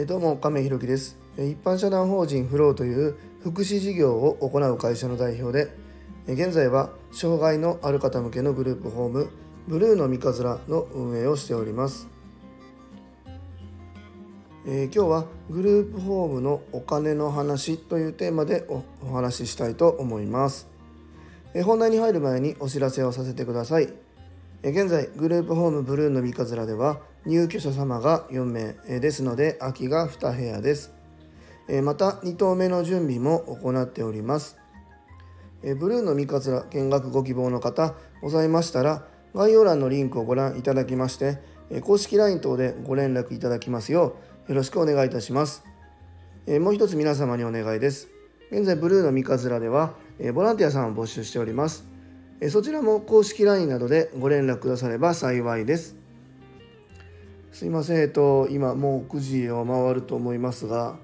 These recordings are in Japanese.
えー、どうも亀弘樹です。一般社団法人フローという福祉事業を行う会社の代表で現在は障害のある方向けのグループホームブルーの三日面の運営をしております、えー、今日はグループホームのお金の話というテーマでお話ししたいと思います、えー、本題に入る前にお知らせをさせてください。現在グループホームブルーの三日面では入居者様が4名ですので空きが2部屋です。また2棟目の準備も行っております。ブルーの三日面見学ご希望の方ございましたら概要欄のリンクをご覧いただきまして公式 LINE 等でご連絡いただきますようよろしくお願いいたします。もう一つ皆様にお願いです。現在ブルーの三日面ではボランティアさんを募集しております。そちらも公式 LINE などでご連絡くだされば幸いです。すいません、えっと、今もう9時を回ると思いますが、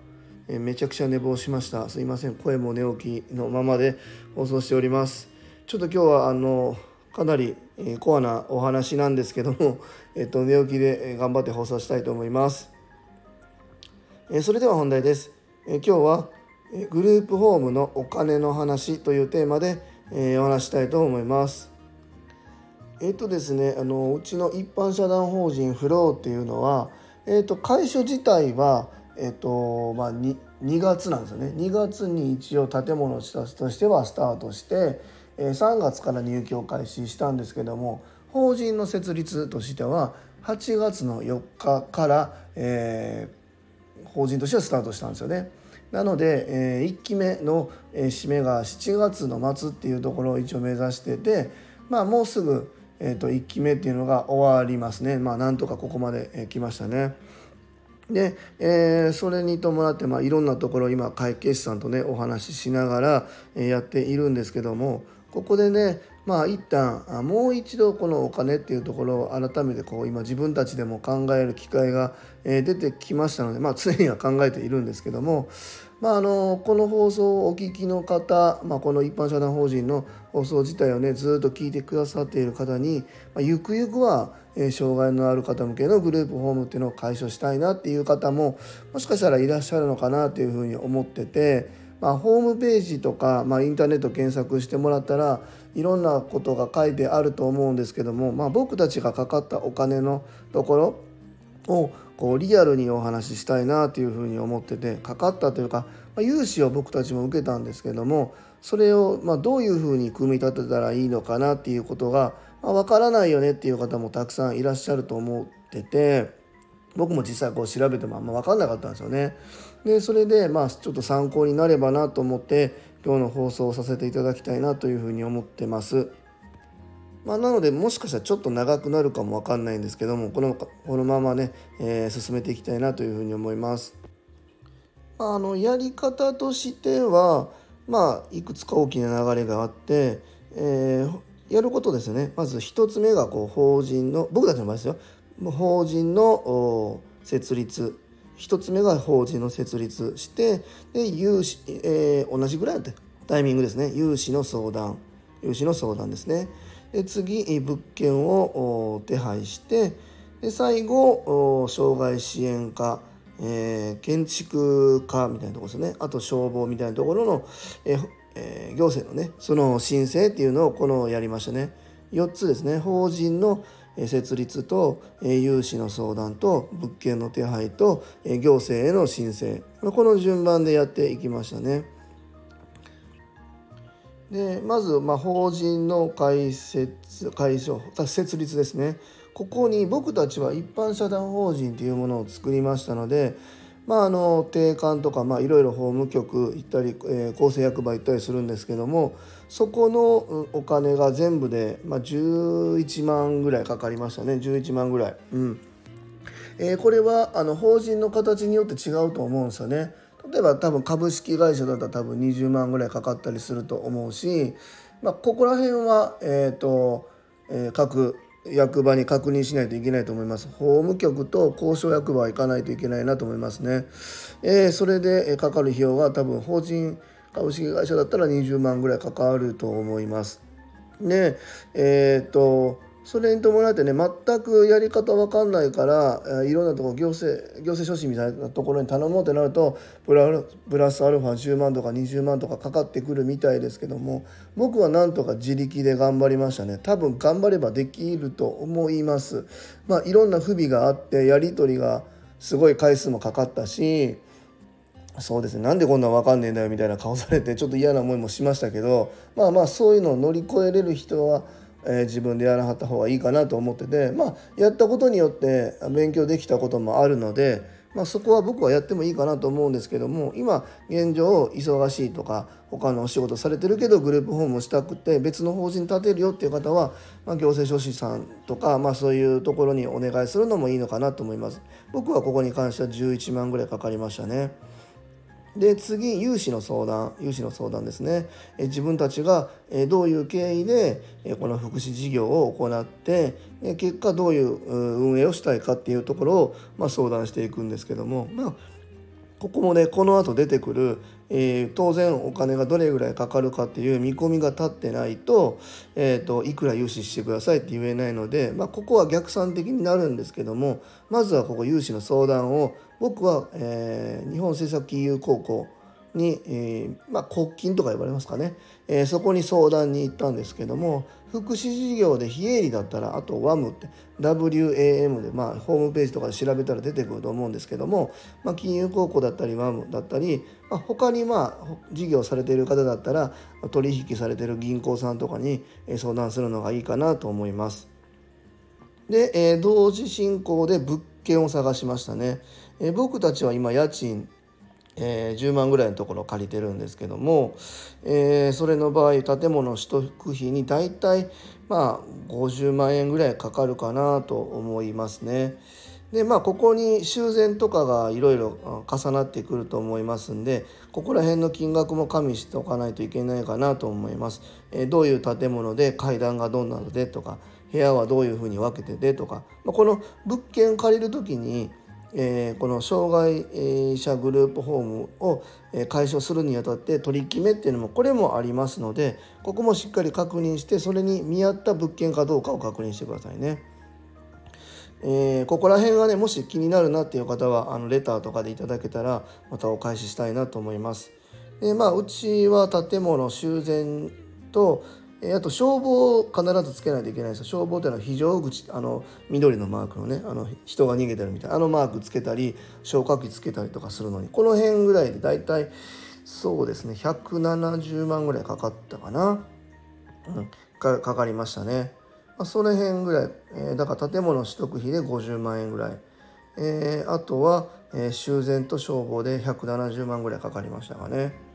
えめちゃくちゃ寝坊しました。すいません、声も寝起きのままで放送しております。ちょっと今日はあのかなり、えコアなお話なんですけども、えっと、寝起きで頑張って放送したいと思います。えそれでは本題です。え今日はグループホームのお金の話というテーマでえ、お話したいと思います。えっ、ー、とですねあのうちの一般社団法人フローっていうのは、えーと、会所自体は、えーとまあ2、2, 月なんですよね2月に一応建物としてはスタートして、えー、3月から入居開始したんですけども法人の設立としては8月の4日から、えー、法人としてはスタートしたんですよね。なので、えー、1期目の、えー、締めが7月の末っていうところを一応目指してて、まあ、もうすぐ、えーと、1期目っていうのが終わりますねまあなんとかここまで、えー、来ましたね。で、えー、それに伴って、まあ、いろんなところ今会計士さんとねお話ししながら、えー、やっているんですけどもここでねまあ一旦もう一度このお金っていうところを改めてこう今自分たちでも考える機会が出てきましたのでまあ常には考えているんですけどもまあ、あのこの放送をお聞きの方、まあ、この一般社団法人の放送自体をねずっと聞いてくださっている方に、まあ、ゆくゆくは、障害のある方向けのグループホームっていうのを解消したいなっていう方ももしかしたらいらっしゃるのかなというふうに思ってて、まあ、ホームページとか、まあ、インターネット検索してもらったらいろんなことが書いてあると思うんですけども、まあ、僕たちがかかったお金のところをこうリアルにお話ししたいなというふうに思っててかかったというか、まあ、融資を僕たちも受けたんですけどもそれをまどういうふうに組み立てたらいいのかなっていうことが、まあ、分からないよねっていう方もたくさんいらっしゃると思ってて僕も実際こう調べてもあんま分かんなかったんですよね。でそれでまあちょっと参考になればなと思って今日の放送をさせていただきたいなというふうに思ってます。まあ、なのでもしかしたらちょっと長くなるかもわかんないんですけどもこのこのままね、えー、進めていきたいなというふうに思います。あのやり方としてはまあいくつか大きな流れがあって、えー、やることですよねまず1つ目がこう法人の僕たちの場合ですよ法人の設立1つ目が法人の設立してで融資、えー、同じぐらいのタイミングですね。融資の相談。融資の相談ですね。で次物件を手配してで最後障害支援課、えー、建築課みたいなところですね。あと消防みたいなところの、えーえー、行政のねその申請っていうのをこのやりましたね。4つですね。法人の設立と融資の相談と物件の手配と行政への申請この順番でやっていきましたね。でまず、まあ、法人の開設解消設立ですねここに僕たちは一般社団法人というものを作りましたので、まあ、あの定款とか、まあ、いろいろ法務局行ったり、えー、公正役場行ったりするんですけどもそこのお金が全部で、まあ、11万ぐらいかかりましたね11万ぐらい。うんえー、これはあの法人の形によって違うと思うんですよね。例えば多分株式会社だったら多分20万ぐらいかかったりすると思うし、まあ、ここら辺は、えーとえー、各役場に確認しないといけないと思います。法務局と交渉役場は行かないといけないなと思いますね。えー、それでかかる費用は多分法人株式会社だったら20万ぐらいかかると思います。で、えっ、とそれに伴ってね全くやり方わかんないからいろんなとこ行政行政書士みたいなところに頼もうってなるとプラプラスアルファ10万とか20万とかかかってくるみたいですけども僕はなんとか自力で頑張りましたね。多分頑張ればできると思います。まあいろんな不備があってやり取りがすごい回数もかかったしそうですね。なんでこんなん分かんねえんだよみたいな顔されてちょっと嫌な思いもしましたけどまあまあそういうのを乗り越えれる人は、えー、自分でやらはった方がいいかなと思っててまあやったことによって勉強できたこともあるのでまあ、そこは僕はやってもいいかなと思うんですけども今現状忙しいとか他のお仕事されてるけどグループホームをしたくて別の法人立てるよっていう方は、まあ、行政書士さんとか、まあ、そういうところにお願いするのもいいのかなと思います僕はここに関しては11万ぐらいかかりましたね。で次融資の相談融資の相談ですね。え自分たちがえどういう経緯でえこの福祉事業を行ってえ結果どういう運営をしたいかっていうところを、ま、相談していくんですけども。まあここもねこの後出てくる、えー、当然お金がどれぐらいかかるかっていう見込みが立ってないと,、えーと、いくら融資してくださいって言えないので、まあ、ここは逆算的になるんですけどもまずはここ融資の相談を僕は、えー、日本政策金融高校に、えー、まあ、国金とか呼ばれますかね、えー、そこに相談に行ったんですけども福祉事業で非営利だったらあと WAM って WAM で、まあ、ホームページとかで調べたら出てくると思うんですけども、まあ、金融高校だったり WAM だったり、まあ、他にまあ事業されている方だったら取引されている銀行さんとかに相談するのがいいかなと思います。で、えー、同時進行で物件を探しましたね。え、僕たちは今家賃えー、10万ぐらいのところを借りてるんですけども、えー、それの場合建物取得費に大体まあ50万円ぐらいかかるかなと思いますね。でまあここに修繕とかがいろいろ重なってくると思いますんでここら辺の金額も加味しておかないといけないかなと思います。えー、どういう建物で階段がどんなのでとか部屋はどういうふうに分けてでとか、まあ、この物件借りる時にえー、この障害者グループホームを解消するにあたって取り決めっていうのもこれもありますのでここもしっかり確認してそれに見合った物件かどうかを確認してくださいね。えー、ここら辺がねもし気になるなっていう方はあのレターとかでいただけたらまたお返ししたいなと思います。でまあうちは建物修繕とえあと消防を必ずつけないといけないです。消防っていうのは非常口あの緑のマークのねあの人が逃げてるみたいなあのマークつけたり消火器つけたりとかするのにこの辺ぐらいで大体そうですね170万ぐらいかかったかな、うん、かかかりましたね、まあ、その辺ぐらい、えー、だから建物取得費で50万円ぐらい、えー、あとは、えー、修繕と消防で170万ぐらいかかりましたかね。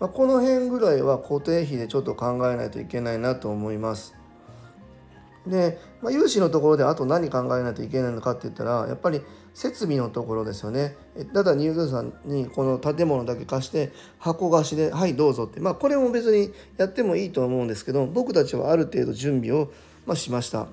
まあ、この辺ぐらいは固定費でちょっと考えないといけないなと思います。で、まあ、融資のところであと何考えないといけないのかって言ったらやっぱり設備のところですよね。ただ入居者さんにこの建物だけ貸して箱貸しで「はいどうぞ」ってまあこれも別にやってもいいと思うんですけど僕たちはある程度準備を、ましました。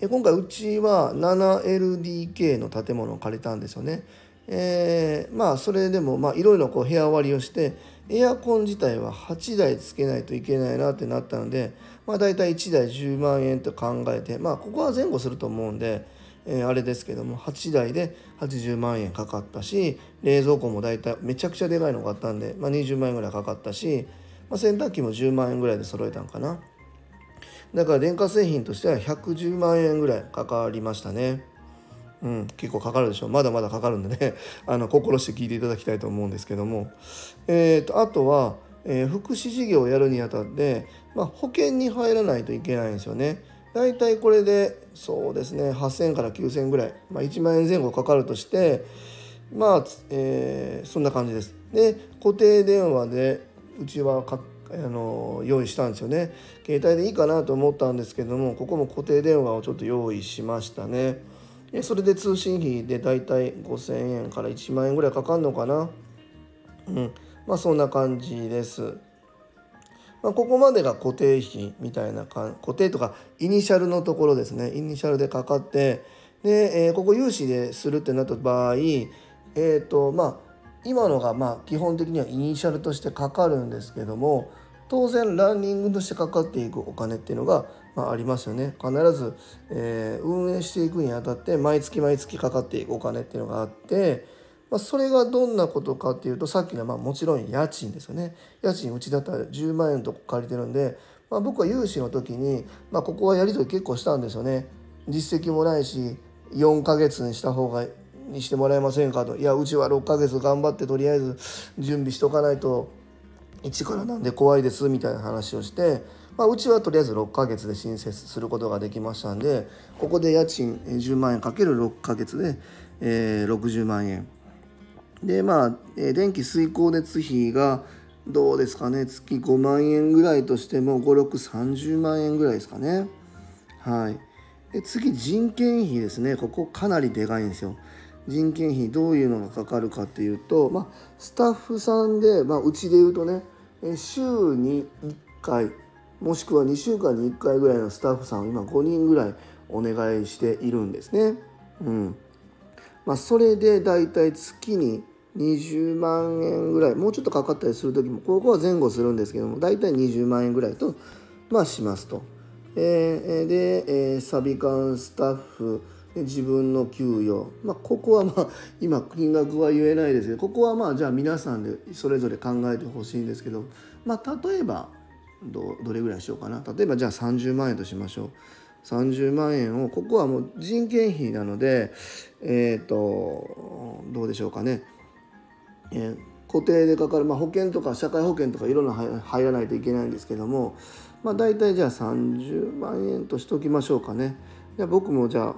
今回うちは 7LDK の建物を借りたんですよね。えー、まあそれでもいろいろ部屋割りをしてエアコン自体は8台つけないといけないなってなったので、まあ、大体1台10万円と考えてまあここは前後すると思うんで、えー、あれですけども8台で80万円かかったし冷蔵庫も大体めちゃくちゃでかいのがあったんで、まあ、20万円ぐらいかかったし、まあ、洗濯機も10万円ぐらいで揃えたんかなだから電化製品としては110万円ぐらいかかりましたね。うん、結構かかるでしょうまだまだかかるんでね あの心して聞いていただきたいと思うんですけども、えーと、あとは、えー、福祉事業をやるにあたって、まあ、保険に入らないといけないんですよね。だいたいこれでそうですね8,000から9,000ぐらい、まあ、1万円前後かかるとしてまあ、えー、そんな感じです。で固定電話でうちはあの用意したんですよね携帯でいいかなと思ったんですけどもここも固定電話をちょっと用意しましたね。それで通信費でだいたい5,000円から1万円ぐらいかかるのかな？うん。まあそんな感じです。まあ、ここまでが固定費みたいなか固定とかイニシャルのところですね。イニシャルでかかってで、えー、ここ融資でするってなった場合えっ、ー、とまあ今のがまあ基本的にはイニシャルとしてかかるんですけども当然ランニングとしてかかっていくお金っていうのがまあ、ありますよね。必ず、えー、運営していくにあたって毎月毎月かかっていくお金っていうのがあって、まあ、それがどんなことかっていうとさっきのまあもちろん家賃ですよね。家賃うちだったら10万円とこ借りてるんで、まあ、僕は融資の時に、まあ、ここはやり取り結構したんですよね。実績もないし4ヶ月にした方がにしてもらえませんかと。いやうちは6ヶ月頑張ってとりあえず準備しとかないと。一からなんで怖いですみたいな話をして、まあ、うちはとりあえず6ヶ月で申請することができましたんでここで家賃10万円かける6ヶ月で、えー、60万円。でまあ、えー、電気水光熱費がどうですかね月5万円ぐらいとしても5630万円ぐらいですかね。はい。で次人件費ですね。ここかなりでかいんですよ。人件費どういうのがかかるかっていうと、まあ、スタッフさんで、まあ、うちで言うとね週に1回もしくは2週間に1回ぐらいのスタッフさんを今5人ぐらいお願いしているんですね。うんまあ、それでだいたい月に20万円ぐらいもうちょっとかかったりする時もここは前後するんですけどもだいたい20万円ぐらいと、まあ、しますと。えー、で、えー、サビ缶スタッフ自分の給与、まあ、ここはまあ今金額は言えないですけどここはまあじゃあ皆さんでそれぞれ考えてほしいんですけど、まあ、例えばどどれぐらいしようかな。例えばじゃあ30万円としましょう。30万円をここはもう人件費なのでえっ、ー、とどうでしょうかね、えー、固定でかかる、まあ、保険とか社会保険とかいろんな入らないといけないんですけどもまあ大体じゃあ30万円としておきましょうかね。じゃ僕もじゃあ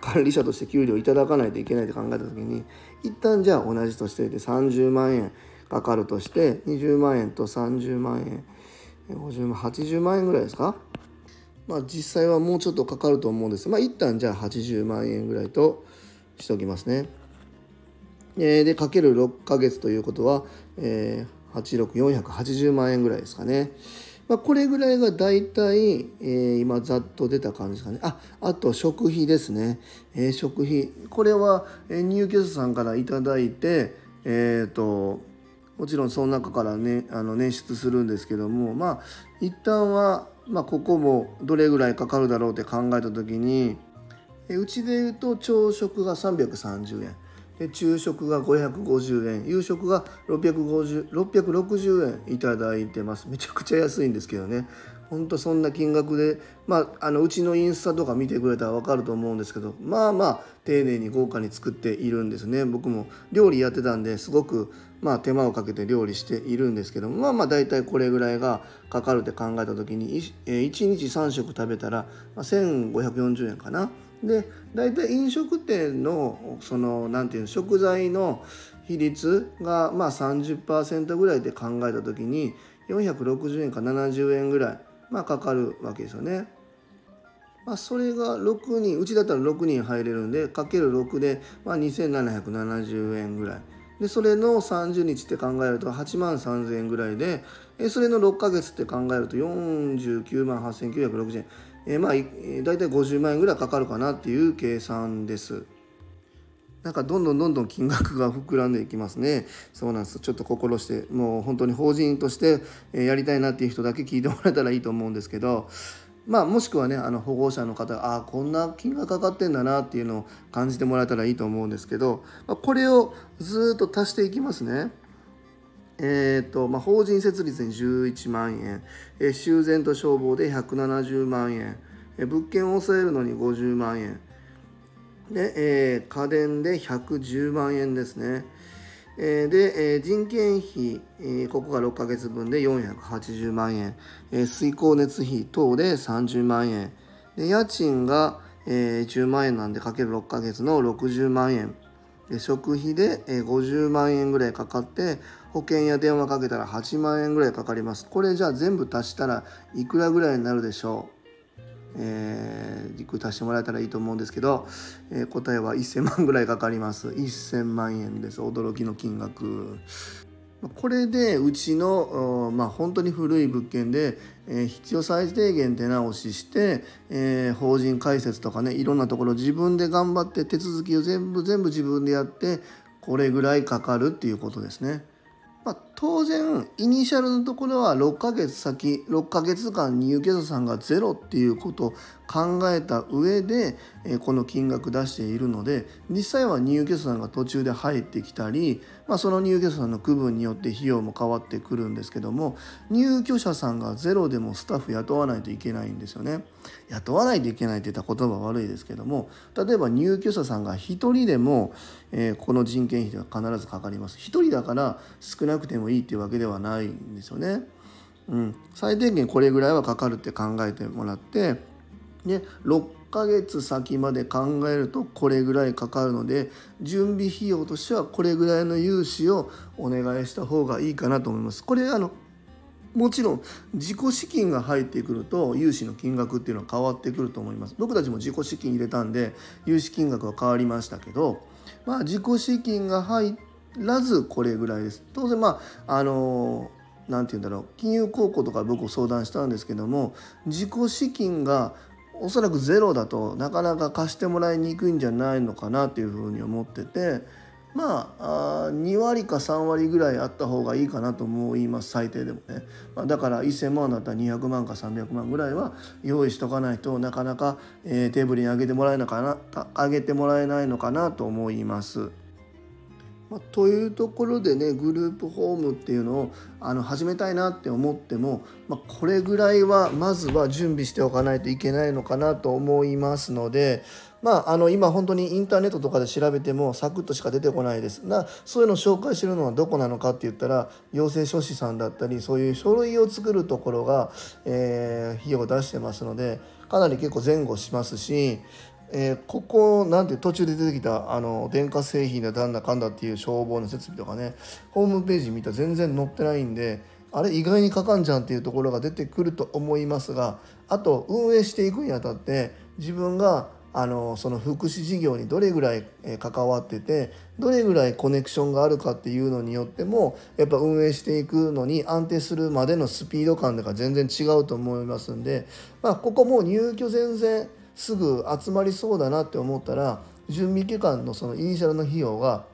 管理者として給料いただかないといけないと考えた時に一旦じゃあ同じとしてで30万円かかるとして20万円と30万円50万80万円ぐらいですか？まあ実際はもうちょっとかかると思うんですまあ一旦じゃあ80万円ぐらいとしておきますね。でかける6ヶ月ということは、えー、86480万円ぐらいですかね。まあ、これぐらいが大体、えー、今ざっと出た感じですかね。あ、あと食費ですね。えー、食費。これは、えー、入居者さんから頂いて、えっ、ー、と、もちろんその中からね、あの捻出するんですけども、まあ、一旦は、まあ、ここもどれぐらいかかるだろうって考えた時に、えうちで言うと朝食が330円。で昼食が550円。夕食が650 660円いただいてます。めちゃくちゃ安いんですけどね。ほんとそんな金額でまああのうちのインスタとか見てくれたら分かると思うんですけどまあまあ丁寧に豪華に作っているんですね。僕も料理やってたんですごくまあ手間をかけて料理しているんですけどまあまあ大体これぐらいがかかるって考えた時に1日3食食べたら1540円かな。で大体飲食店のその何て言うの食材の比率がまあ30%ぐらいで考えた時に460円か70円ぐらい、まあ、かかるわけですよね。まあ、それが6人うちだったら6人入れるんでかける6で、まあ、2770円ぐらい。でそれの30日って考えると8万3000円ぐらいでそれの6ヶ月って考えると49万8960円え、まあ大体50万円ぐらいかかるかなっていう計算です。なんかどんどんどんどん金額が膨らんでいきますね。そうなんです。ちょっと心して、もう本当に法人としてやりたいなっていう人だけ聞いてもらえたらいいと思うんですけど、まあもしくはね、あの保護者の方、ああ、こんな金額かかってんだなっていうのを感じてもらえたらいいと思うんですけど、まあ、これをずっと足していきますね。えーとまあ、法人設立に11万円、えー、修繕と消防で170万円、えー、物件を抑えるのに50万円で、えー、家電で110万円ですね、え、で、え、人件費、え、ここが6ヶ月分で480万円、え、水光熱費等で30万円。で家賃が、え、10万円なんでかける6ヶ月の60万円。食費で50万円ぐらいかかって保険や電話かけたら8万円ぐらいかかります。これじゃあ全部足したらいくらぐらいになるでしょう？えー、軸足してもらえたらいいと思うんですけど、えー、答えは1000万ぐらいかかります。1000万円です。驚きの金額。これでうちの、まあ、本当に古い物件で、えー、必要最低限手直しして、えー、法人開設とかねいろんなところ自分で頑張って手続きを全部全部自分でやってこれぐらいかかるっていうことですね。まあ、当然イニシャルのところは6ヶ月先6ヶ月間入居者さんがゼロっていうこと考えた上で、えこの金額出しているので実際は入居者さんが途中で入ってきたり、まあ、その入居者さんの区分によって費用も変わってくるんですけども入居者さんがゼロでもスタッフ雇わないといけないんですよね。雇わないといけないって言った言葉悪いですけども例えば入居者さんが1人でも、えー、この人件費では必ずかかります。1人だから少なくてもいいっていうわけではないんですよね。うん、最低限これぐらいはかかるって考えてもらってで6ヶ月先まで考えるとこれぐらいかかるので準備費用としてはこれぐらいの融資をお願いした方がいいかなと思います。これあのもちろん自己資金が入ってくると融資の金額っていうのは変わってくると思います。僕たちも自己資金入れたんで融資金額は変わりましたけどまあ自己資金が入らずこれぐらいです。当然まああの何て言うんだろう。金融高校とか僕を相談したんですけども自己資金がおそらくゼロだとなかなか貸してもらいにくいんじゃないのかなっていうふうに思っててまああ2割か3割ぐらいあった方がいいかなと思います最低でもね、まあ、だから1,000万だったら200万か300万ぐらいは用意しとかないとなかなか、えー、テーブルに上げてもらえなかな上げてもらえないのかなと思います。まあ、というところでねグループホームっていうのをあの始めたいなって思っても、まあ、これぐらいはまずは準備しておかないといけないのかなと思いますので、まあ、あの今本当にインターネットとかで調べてもサクッとしか出てこないです。なそういうのを紹介してるのはどこなのかって言ったら行政書士さんだったりそういう書類を作るところが、えー、費用を出してますのでかなり結構前後しますしえー、ここなんて途中で出てきたあの電化製品だなんだかんだっていう消防の設備とかねホームページ見たら全然載ってないんであれ意外にかかんじゃんっていうところが出てくると思いますがあと運営していくにあたって自分があのその福祉事業にどれぐらい関わっててどれぐらいコネクションがあるかっていうのによってもやっぱ運営していくのに安定するまでのスピード感とか全然違うと思いますんで、まあ、ここも入居全然すぐ集まりそうだなって思ったら準備期間のそのイニシャルの費用が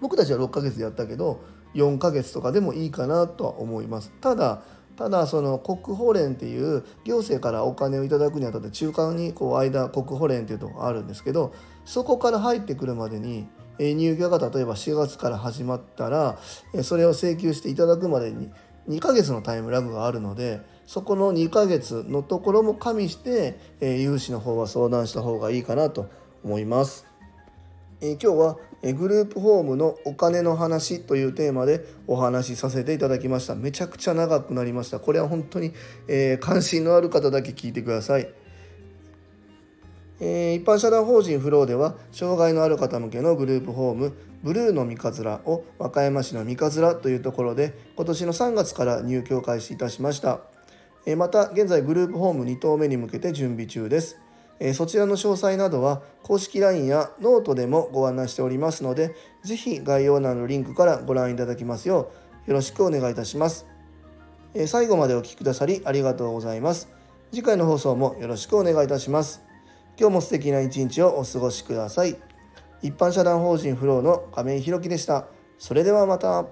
僕たちは6ヶ月やったけど4ヶ月とかでもいいかなとは思います。ただただその国保連っていう行政からお金をいただくにあたって中間にこう間国保連っていうとこあるんですけどそこから入ってくるまでに入居が例えば4月から始まったらそれを請求していただくまでに2ヶ月のタイムラグがあるのでそこの2ヶ月のところも加味して、えー、融資の方は相談した方がいいかなと思います。えー、今日は、えグループホームのお金の話というテーマでお話しさせていただきました。めちゃくちゃ長くなりました。これは本当に、え、関心のある方だけ聞いてください。えー、一般社団法人フローでは障害のある方向けのグループホームブルーの三葛を和歌山市の三葛というところで今年の3月から入居開始いたしました。えまた現在グループホーム2棟目に向けて準備中です。えそちらの詳細などは公式 LINE やノートでもご案内しておりますので是非概要欄のリンクからご覧いただきますようよろしくお願いいたします。え最後までお聴きくださりありがとうございます。次回の放送もよろしくお願いいたします。今日も素敵な一日をお過ごしください。一般社団法人フローの亀井弘樹でした。それではまた。